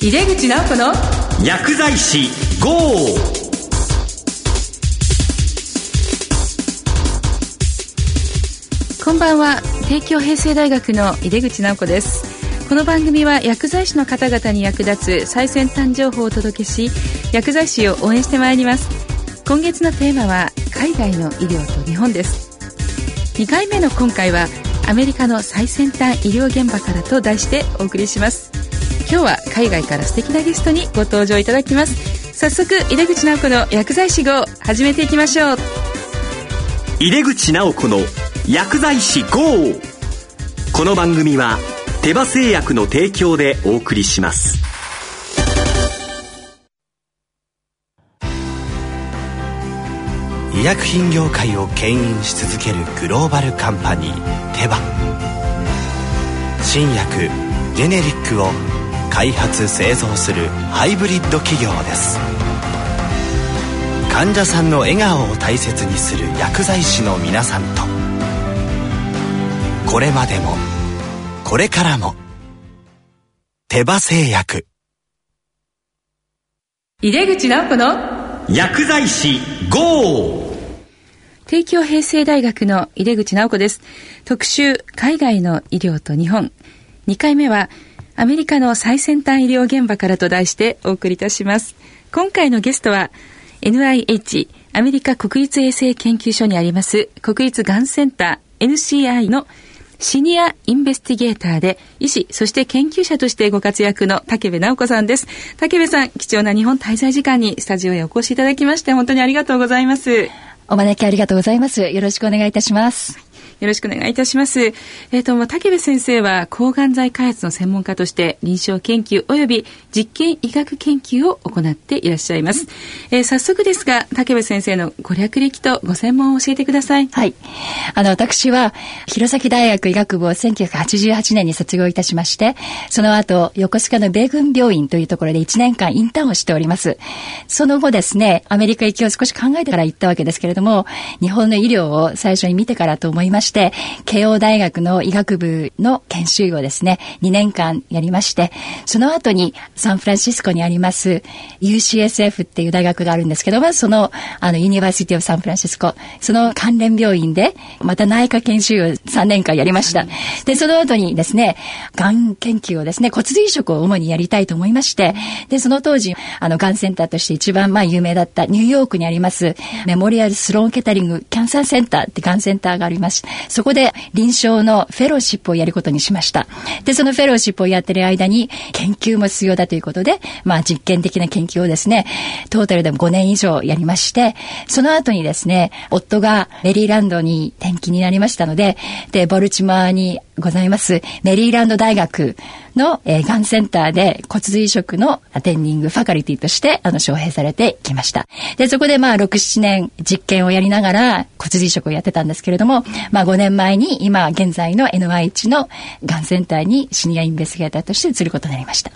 井出口直子の薬剤師 GO! こんばんは。帝京平成大学の井出口直子です。この番組は薬剤師の方々に役立つ最先端情報をお届けし薬剤師を応援してまいります。今月のテーマは海外の医療と日本です。2回目の今回はアメリカの最先端医療現場からと題してお送りします。今日は海外から素敵なゲストにご登場いただきます。早速井出口直子の薬剤師号始めていきましょう。井出口直子の薬剤師 GO! この番組は手羽製薬の提供でお送りします。医薬品業界を牽引し続けるグローバルカンパニーテバ。新薬ジェネリックを開発製造するハイブリッド企業です患者さんの笑顔を大切にする薬剤師の皆さんとこれまでもこれからも手羽製薬井出口直子の薬剤師 GO! 帝京平成大学の井出口直子です。特集、海外の医療と日本。2回目は、アメリカの最先端医療現場からと題してお送りいたします。今回のゲストは、NIH、アメリカ国立衛生研究所にあります国立がんセンター NCI のシニアインベスティゲーターで医師、そして研究者としてご活躍の竹部直子さんです。竹部さん、貴重な日本滞在時間にスタジオへお越しいただきまして本当にありがとうございます。お招きありがとうございます。よろしくお願いいたします。よろしくお願いいたします。えっ、ー、と、竹部先生は抗がん剤開発の専門家として臨床研究及び実験医学研究を行っていらっしゃいます。えー、早速ですが、竹部先生のご略歴とご専門を教えてください。はい。あの、私は、弘前大学医学部を1988年に卒業いたしまして、その後、横須賀の米軍病院というところで1年間インターンをしております。その後ですね、アメリカ行きを少し考えてから行ったわけですけれども、日本の医療を最初に見てからと思いまして、慶応大学の医学部の研修医をですね、2年間やりまして、その後にサンフランシスコにあります UCSF っていう大学があるんですけども、その、あの、ユニバーシティオブサンフランシスコ、その関連病院で、また内科研修医を3年間やりました。で、その後にですね、がん研究をですね、骨髄移植を主にやりたいと思いまして、で、その当時、あの、がんセンターとして一番、まあ、有名だったニューヨークにあります、メモリアルスローンケタリングキャンサーセンターってがんセンターがあります。そこで臨床のフェローシップをやることにしました。で、そのフェローシップをやってる間に研究も必要だということで、まあ実験的な研究をですね、トータルでも5年以上やりまして、その後にですね、夫がメリーランドに転勤になりましたので、で、ボルチマーにございますメリーランド大学の、えー、がんセンターで骨髄移植のアテンディングファカリティとしてあの招聘されてきました。で、そこでまあ6、7年実験をやりながら骨髄移植をやってたんですけれども、まあ5年前に今現在の NIH のがんセンターにシニアインベスゲーターとして移ることになりました。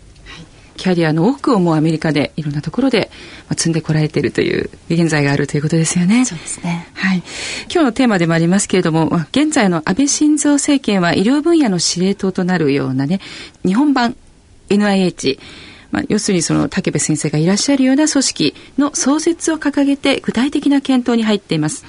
キャリアの多くをもうアメリカでいろんなところで積んでこられているという現在があるということですよね。そうですね。はい。今日のテーマでもありますけれども、現在の安倍晋三政権は医療分野の司令塔となるようなね、日本版 NIH、まあ、要するにその竹部先生がいらっしゃるような組織の創設を掲げて具体的な検討に入っています。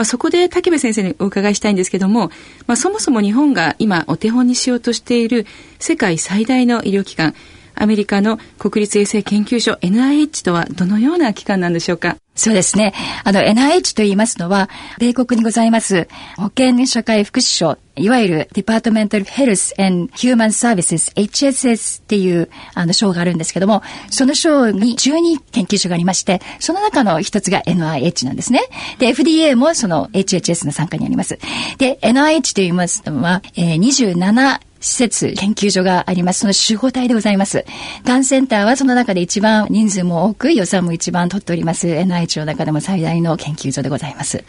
まあ、そこで竹部先生にお伺いしたいんですけども、まあ、そもそも日本が今お手本にしようとしている世界最大の医療機関、アメリカの国立衛生研究所 NIH とはどのような機関なんでしょうか？そうですね。あの NIH と言いますのは、米国にございます保健社会福祉省、いわゆるデパートメンタルヘルス and Human Services HSS っていうあの省があるんですけども、その省に12研究所がありまして、その中の一つが NIH なんですね。で、FDA もその HHS の参加にあります。で、NIH と言いますのは、えー、27施設、研究所があります。その集合体でございます。がんセンターはその中で一番人数も多く予算も一番取っております NIH の中でも最大の研究所でございます。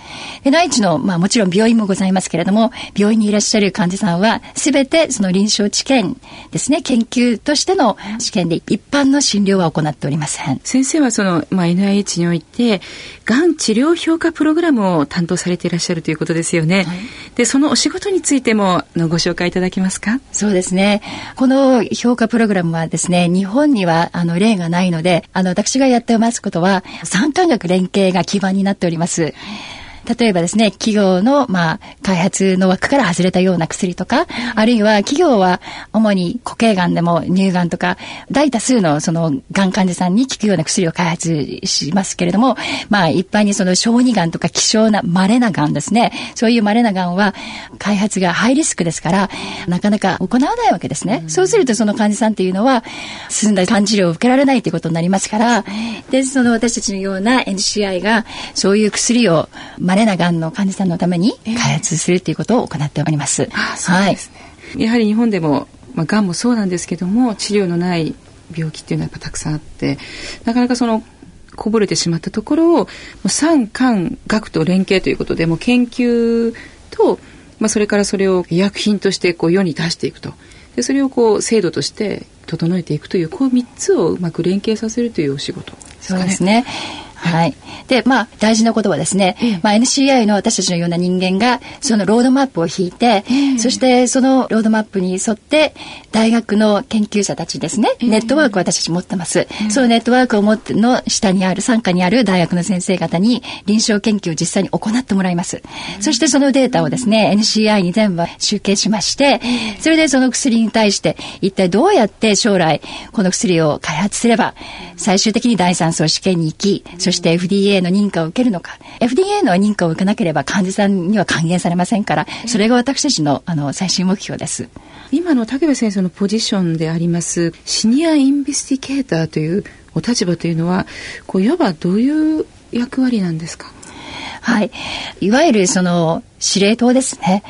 NIH の、まあもちろん病院もございますけれども、病院にいらっしゃる患者さんはすべてその臨床治験ですね、研究としての試験で一般の診療は行っておりません。先生はその、まあ NIH において、がん治療評価プログラムを担当されていらっしゃるということですよね。はい、で、そのお仕事についてもご紹介いただけますか？そうですね。この評価プログラムはですね、日本にはあの例がないので、あの私がやってますことは、産官学連携が基盤になっております。例えばですね、企業の、まあ、開発の枠から外れたような薬とか、あるいは企業は主に固形がんでも乳がんとか、大多数のそのがん患者さんに効くような薬を開発しますけれども、まあ、一般にその小児がんとか希少な稀ながんですね、そういう稀ながんは開発がハイリスクですから、なかなか行わないわけですね。そうするとその患者さんっていうのは、進んだ患治療を受けられないということになりますから、で、その私たちのような NCI がそういう薬を、稀ながんの患者さんのために開発するということを行っております。えー、はい。やはり日本でも、まあ、がんもそうなんですけども、治療のない病気っていうのはやっぱたくさんあって、なかなかその、こぼれてしまったところを、産官学と連携ということで、もう研究と、まあ、それからそれを医薬品としてこう世に出していくと。でそれをこう制度として整えていくというこう3つをうまく連携させるというお仕事、ね、そうですね。はい。で、まあ、大事なことはですね、まあ、NCI の私たちのような人間が、そのロードマップを引いて、そしてそのロードマップに沿って、大学の研究者たちですね、ネットワークを私たち持ってます。そのネットワークを持っての下にある、傘下にある大学の先生方に臨床研究を実際に行ってもらいます。そしてそのデータをですね、NCI に全部集計しまして、それでその薬に対して、一体どうやって将来、この薬を開発すれば、最終的に第三層試験に行き、そして FDA の認可を受けるのか。FDA の認可を受けなければ患者さんには還元されませんから、それが私たちのあの最終目標です。今の武部先生のポジションでありますシニアインベスティケーターというお立場というのは、こういわばどういう役割なんですか？はい。いわゆるその司令塔ですね。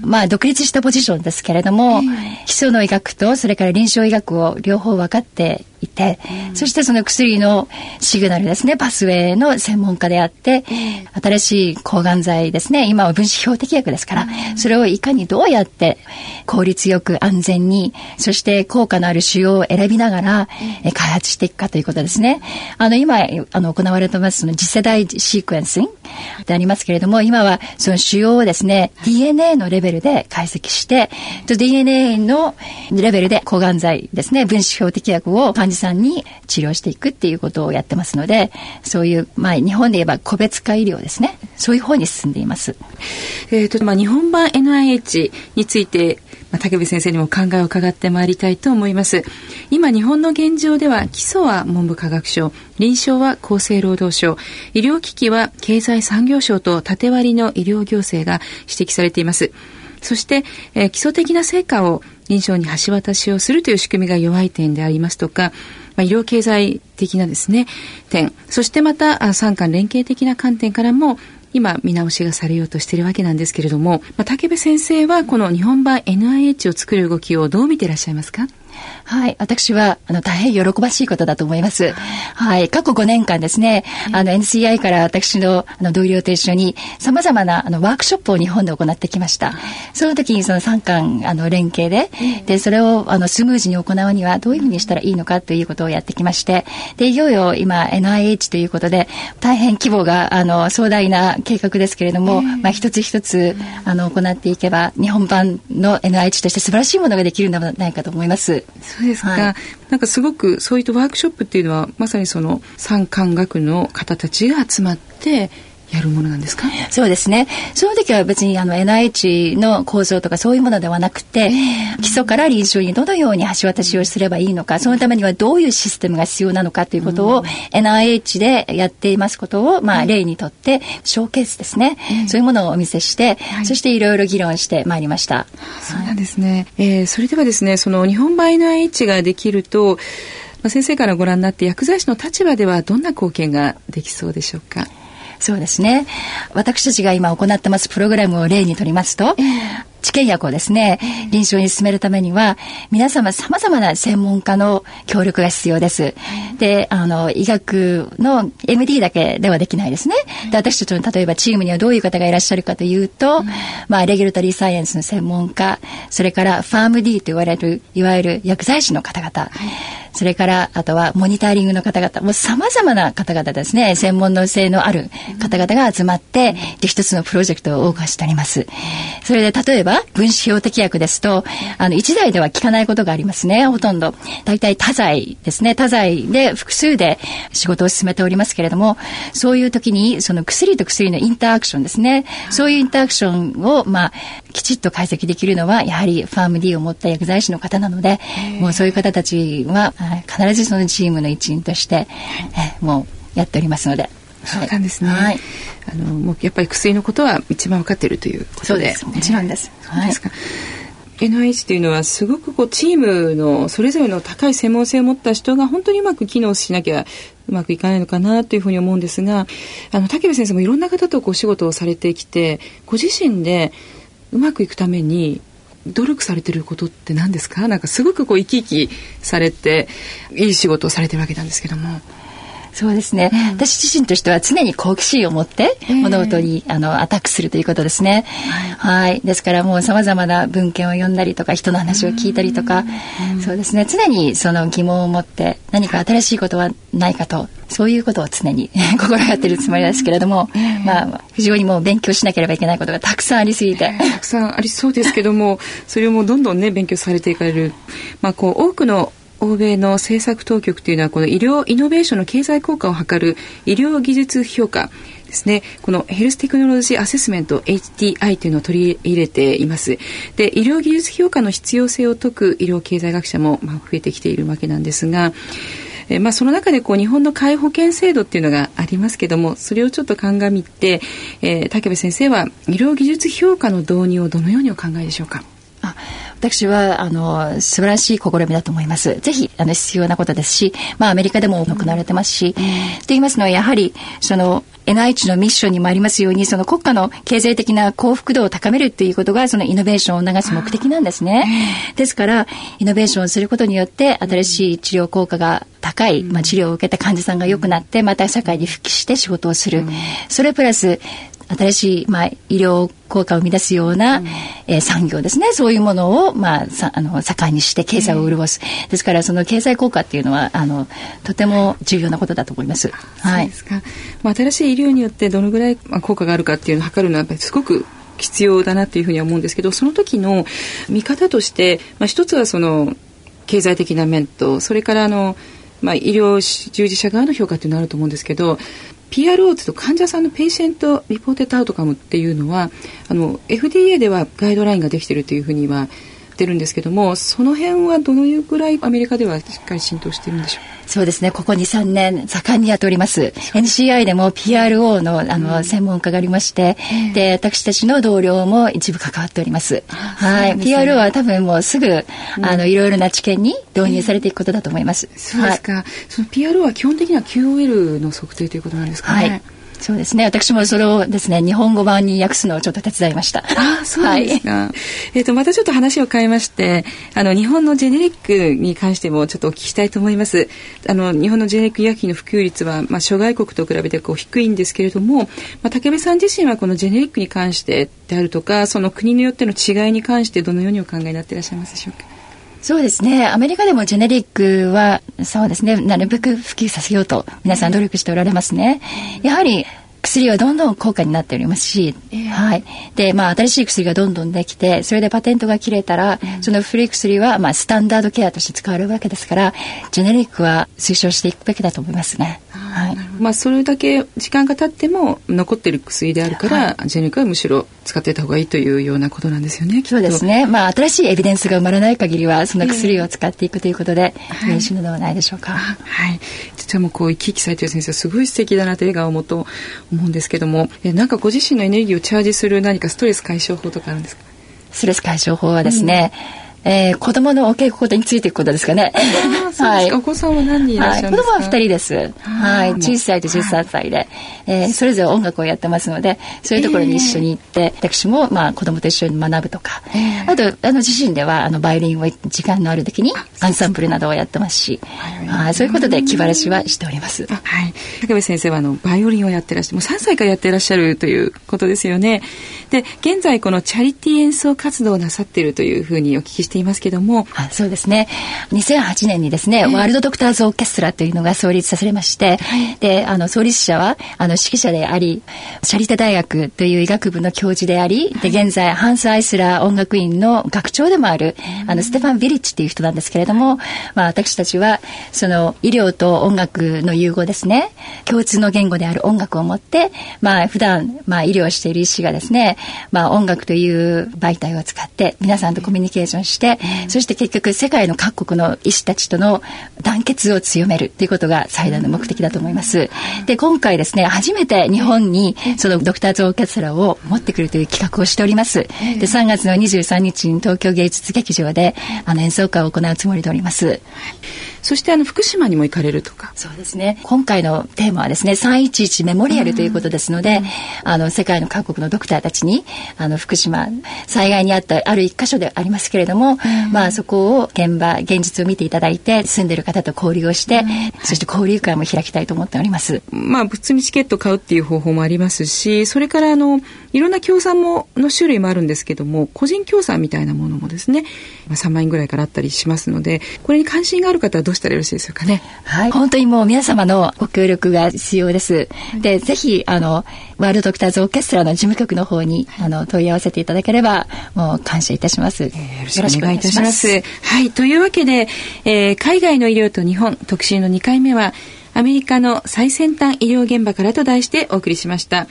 まあ独立したポジションですけれども、基礎の医学とそれから臨床医学を両方分かっていて、そしてその薬のシグナルですね、パスウェイの専門家であって、新しい抗がん剤ですね、今は分子標的薬ですから、それをいかにどうやって効率よく安全に、そして効果のある腫瘍を選びながら開発していくかということですね。あの今、あの行われてますその次世代シークエンスでありますけれども、今はその腫瘍をですね、DNA のレベルで解析して、DNA のレベルで抗がん剤ですね、分子標的薬を患者さんに治療していくっていうことをやってますので、そういう、まあ、日本で言えば個別化医療ですね。そういう方に進んでいます。えっ、ー、と、まあ、日本版 NIH について、まあ、竹部先生にも考えを伺ってまいりたいと思います。今、日本の現状では、基礎は文部科学省、臨床は厚生労働省、医療機器は経済産業省と縦割りの医療行政が指摘されています。そして、えー、基礎的な成果を臨床に橋渡しをするという仕組みが弱い点でありますとか、まあ、医療経済的なですね、点、そしてまた、産官連携的な観点からも、今見直しがされようとしているわけなんですけれども、まあ、竹部先生はこの日本版 NIH を作る動きをどう見ていらっしゃいますか？はい。私は、あの、大変喜ばしいことだと思います。はい。過去5年間ですね、あの、NCI から私の、あの、同僚と一緒に、様々な、あの、ワークショップを日本で行ってきました。その時に、その3巻、あの、連携で、で、それを、あの、スムーズに行うには、どういうふうにしたらいいのかということをやってきまして、で、いよいよ今、NIH ということで、大変規模が、あの、壮大な計画ですけれども、まあ、一つ一つ、あの、行っていけば、日本版の NIH として素晴らしいものができるのではないかと思います。そうですか、はい、なんかすごくそういったワークショップっていうのはまさにその産官学の方たちが集まってやるものなんですか？そうですね。その時は別にあの NIH の構造とかそういうものではなくて、基礎から臨床にどのように橋渡しをすればいいのか、そのためにはどういうシステムが必要なのかということを、NIH でやっていますことを、まあ例にとって、ショーケースですね。そういうものをお見せして、そしていろいろ議論してまいりました。そうなんですね。えー、それではですね、その日本版 NIH ができると、まあ、先生からご覧になって薬剤師の立場ではどんな貢献ができそうでしょうか？そうですね。私たちが今行ってますプログラムを例にとりますと、治験薬をですね、臨床に進めるためには、皆様様々な専門家の協力が必要です。で、あの、医学の MD だけではできないですね。で、私たちの例えばチームにはどういう方がいらっしゃるかというと、まあ、レギュラトリーサイエンスの専門家、それからファーム D と言われる、いわゆる薬剤師の方々、それからあとはモニタリングの方々、もう様々な方々ですね、専門の性のある方々が集まって、で、一つのプロジェクトを動かしております。それで例えば、分子標的薬ですと、あの、一台では効かないことがありますね、ほとんど。大体多剤ですね、多剤で複数で仕事を進めておりますけれども、そういう時に、その薬と薬のインターアクションですね、そういうインターアクションを、まあ、きちっと解析できるのは、やはりファーム D を持った薬剤師の方なので、もうそういう方たちは、必ずそのチームの一員として、もうやっておりますので。そうなんですね。はい、あのもうやっぱり薬のことは一番分かっているということで、そうです、一番です。そうですか。NIH というのはすごくこうチームのそれぞれの高い専門性を持った人が本当にうまく機能しなきゃうまくいかないのかなというふうに思うんですがあの武部先生もいろんな方とお仕事をされてきてご自身でうまくいくために努力されてることって何ですか？なんかすごくこう生き生きされていい仕事をされてるわけなんですけども。そうですね、うん、私自身としては常に好奇心を持って物事に、えー、あのアタックするということですね。はい、はい、ですからもうさまざまな文献を読んだりとか人の話を聞いたりとか、うん、そうですね。常にその疑問を持って何か新しいことはないかとそういうことを常に 心がっているつもりですけれども、えー、まあ非常にもう勉強しなければいけないことがたくさんありすぎて、えー、たくさんありそうですけどもそれをもうどんどんね勉強されていかれる、まあ、こう多くの欧米の政策当局というのはこの医療イノベーションの経済効果を測る医療技術評価ですね。このヘルステクノロジーアセスメント HTI というのを取り入れています。で医療技術評価の必要性を説く医療経済学者もまあ増えてきているわけなんですがえまあ、その中でこう日本の介保険制度っていうのがありますけどもそれをちょっと鑑みて、えー、武部先生は医療技術評価の導入をどのようにお考えでしょうか？私は、あの、素晴らしい試みだと思います。ぜひ、あの、必要なことですし、まあ、アメリカでも行われてますし、と言いますのは、やはり、その、NIH のミッションにもありますように、その国家の経済的な幸福度を高めるということが、そのイノベーションを促す目的なんですね。ですから、イノベーションをすることによって、新しい治療効果が高い、まあ、治療を受けた患者さんが良くなって、また社会に復帰して仕事をする。それプラス、新しい、まあ、医療効果を生み出すような、うん、えー、産業ですね。そういうものを、まあ、さあの、盛んにして経済を潤す。うん、ですから、その経済効果っていうのは、あの、とても重要なことだと思います。はい。そうですか。まあ、新しい医療によってどのぐらい効果があるかっていうのを測るのは、やっぱりすごく必要だなっていうふうには思うんですけど、その時の見方として、まあ、一つはその、経済的な面と、それからあの、まあ、医療従事者側の評価というのはあると思うんですけど PRO というと患者さんの patient reported outcome っていうのはあの FDA ではガイドラインができているというふうにはってるんですけどもその辺はどのぐらいアメリカではしっかり浸透しているんでしょう？そうですね。ここ23年盛んにやっております。NCI でも PRO のあの、うん、専門家がありまして、うん、で私たちの同僚も一部関わっております。はい、ね、PRO は多分もうすぐ、うん、あのいろいろな治験に導入されていくことだと思います、そうですか、はい、その PRO は基本的には QOL の測定ということなんですかね、はいそうですね。私もそれをですね、日本語版に訳すのをちょっと手伝いました。あそうですか。はい、えっ、ー、と、またちょっと話を変えまして、あの、日本のジェネリックに関してもちょっとお聞きしたいと思います。あの、日本のジェネリック医薬品の普及率は、まあ、諸外国と比べてこう低いんですけれども、まあ、竹部さん自身はこのジェネリックに関してであるとか、その国によっての違いに関してどのようにお考えになっていらっしゃいますでしょうか？そうですね。アメリカでもジェネリックは、そうですね。なるべく普及させようと、皆さん努力しておられますね。やはり、薬はどんどん高価になっておりますし、えー、はい。で、まあ、新しい薬がどんどんできて、それでパテントが切れたら、うん、その古い薬は、まあ、スタンダードケアとして使われるわけですから、ジェネリックは推奨していくべきだと思いますね。はい。まあ、それだけ時間が経っても残っている薬であるから、はい、ジェネリックはむしろ使っていた方がいいというようなことなんですよね。そうですね。まあ、新しいエビデンスが生まれない限りは、その薬を使っていくということで、練習のではないでしょうか。はい。実はもうこう、生き生きされてる先生、すごい素敵だなと笑顔をもと思うんですけども、えなんかご自身のエネルギーをチャージする何かストレス解消法とかあるんですか？ストレス解消法はですね、うんえー、子供のお稽古事についていくことですかね。はい。お子さんは何人いらっしゃるんですか、はい、子供は二人です。はい。小さいと13歳で、えー、それぞれ音楽をやってますので、そういうところに一緒に行って、私も、まあ、子供と一緒に学ぶとか、あと、あの、自身では、あの、バイオリンを時間のある時に、アンサンブルなどをやってますし、はい、そういうことで気晴らしはしております。はい。高部先生は、あの、バイオリンをやってらっしゃる、もう3歳からやってらっしゃるということですよね。で、現在、このチャリティー演奏活動をなさっているというふうにお聞きしていますけども、あそうですね。2008年にですですね、はい、ワールドドクターズオーケストラというのが創立させまして、はい、で、あの、創立者は、あの、指揮者であり、シャリタ大学という医学部の教授であり、で、現在、ハンス・アイスラー音楽院の学長でもある、あの、ステファン・ヴィリッチっていう人なんですけれども、まあ、私たちは、その、医療と音楽の融合ですね、共通の言語である音楽を持って、まあ、普段、まあ、医療している医師がですね、まあ、音楽という媒体を使って、皆さんとコミュニケーションして、そして結局、世界の各国の医師たちとの団結を強めるということが最大の目的だと思います。で、今回ですね、初めて日本にそのドクターズオーケストラを持ってくるという企画をしております。で、3月の23日に東京芸術劇場であの演奏会を行うつもりでおります。そしてあの福島にも行かれるとか。そうですね。今回のテーマはですね、311メモリアルということですので、あの世界の各国のドクターたちにあの福島災害にあったある一箇所でありますけれども、まあそこを現場現実を見ていただいて住んでる方と交流をして、そして交流会も開きたいと思っております。まあ普通にチケット買うっていう方法もありますし、それからあのいろんな協賛もの種類もあるんですけども、個人協賛みたいなものもですね、まあ、3万円ぐらいからあったりしますので、これに関心がある方はどうしたらよろしいでしょうかね。はい。本当にもう皆様のご協力が必要です。で、ぜひ、あの、ワールドドクターズオーケストラの事務局の方に、あの、問い合わせていただければ、もう感謝いたします。よろしくお願いいたします。はい。というわけで、えー、海外の医療と日本特集の2回目は、アメリカの最先端医療現場からと題してお送りしました。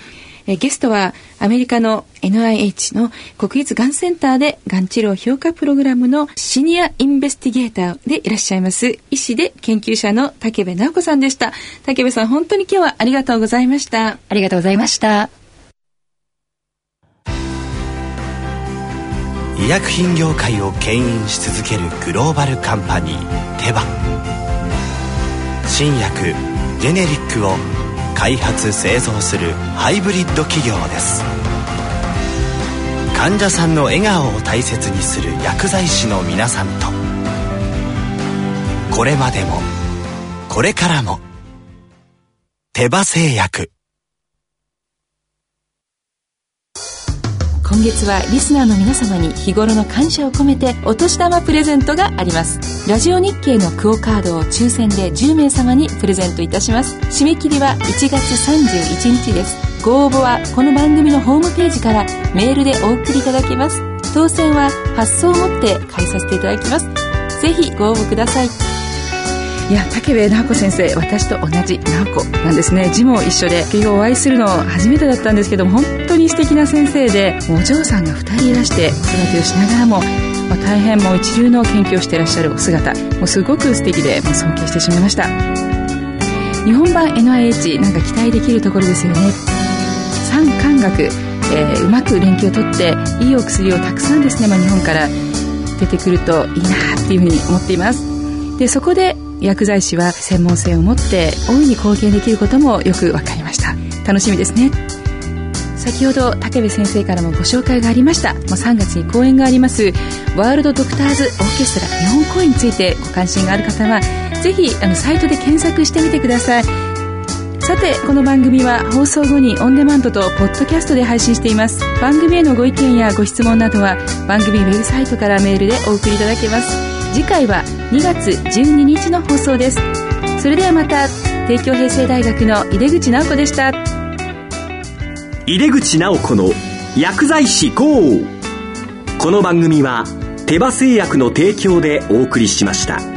えゲストはアメリカの NIH の国立がんセンターでがん治療評価プログラムのシニアインベスティゲーターでいらっしゃいます医師で研究者の竹部直子さんでした。竹部さん本当に今日はありがとうございました。ありがとうございました。医薬品業界を牽引し続けるグローバルカンパニーテバ新薬ジェネリックを開発製造するハイブリッド企業です。患者さんの笑顔を大切にする薬剤師の皆さんと。これまでもこれからも手羽製薬。今月はリスナーの皆様に日頃の感謝を込めてお年玉プレゼントがあります。ラジオ日経のクオカードを抽選で10名様にプレゼントいたします。締め切りは1月31日です。ご応募はこの番組のホームページからメールでお送りいただけます。当選は発送をもって返させていただきます。ぜひご応募ください。いや武部直子先生私と同じ直子なんですね。字も一緒で今日お会いするの初めてだったんですけども本当に素敵な先生でお嬢さんが2人いらして子育てをしながらもまあ、大変もう一流の研究をしていらっしゃるお姿もうすごく素敵でもう尊敬してしまいました。日本版 NIH なんか期待できるところですよね。産官学、えー、うまく連携をとっていいお薬をたくさんですね、まあ、日本から出てくるといいなっていうふうに思っています。でそこで薬剤師は専門性を持って大いに貢献できることもよく分かりました。楽しみですね。先ほど武部先生からもご紹介がありました。もう3月に講演があります。ワールドドクターズオーケストラ日本公演についてご関心がある方はぜひあのサイトで検索してみてください。さてこの番組は放送後にオンデマンドとポッドキャストで配信しています。番組へのご意見やご質問などは番組ウェブサイトからメールでお送りいただけます。次回は2月12日の放送です。それではまた帝京平成大学の井出口直子でした。井出口直子の薬剤師 GO この番組は手羽製薬の提供でお送りしました。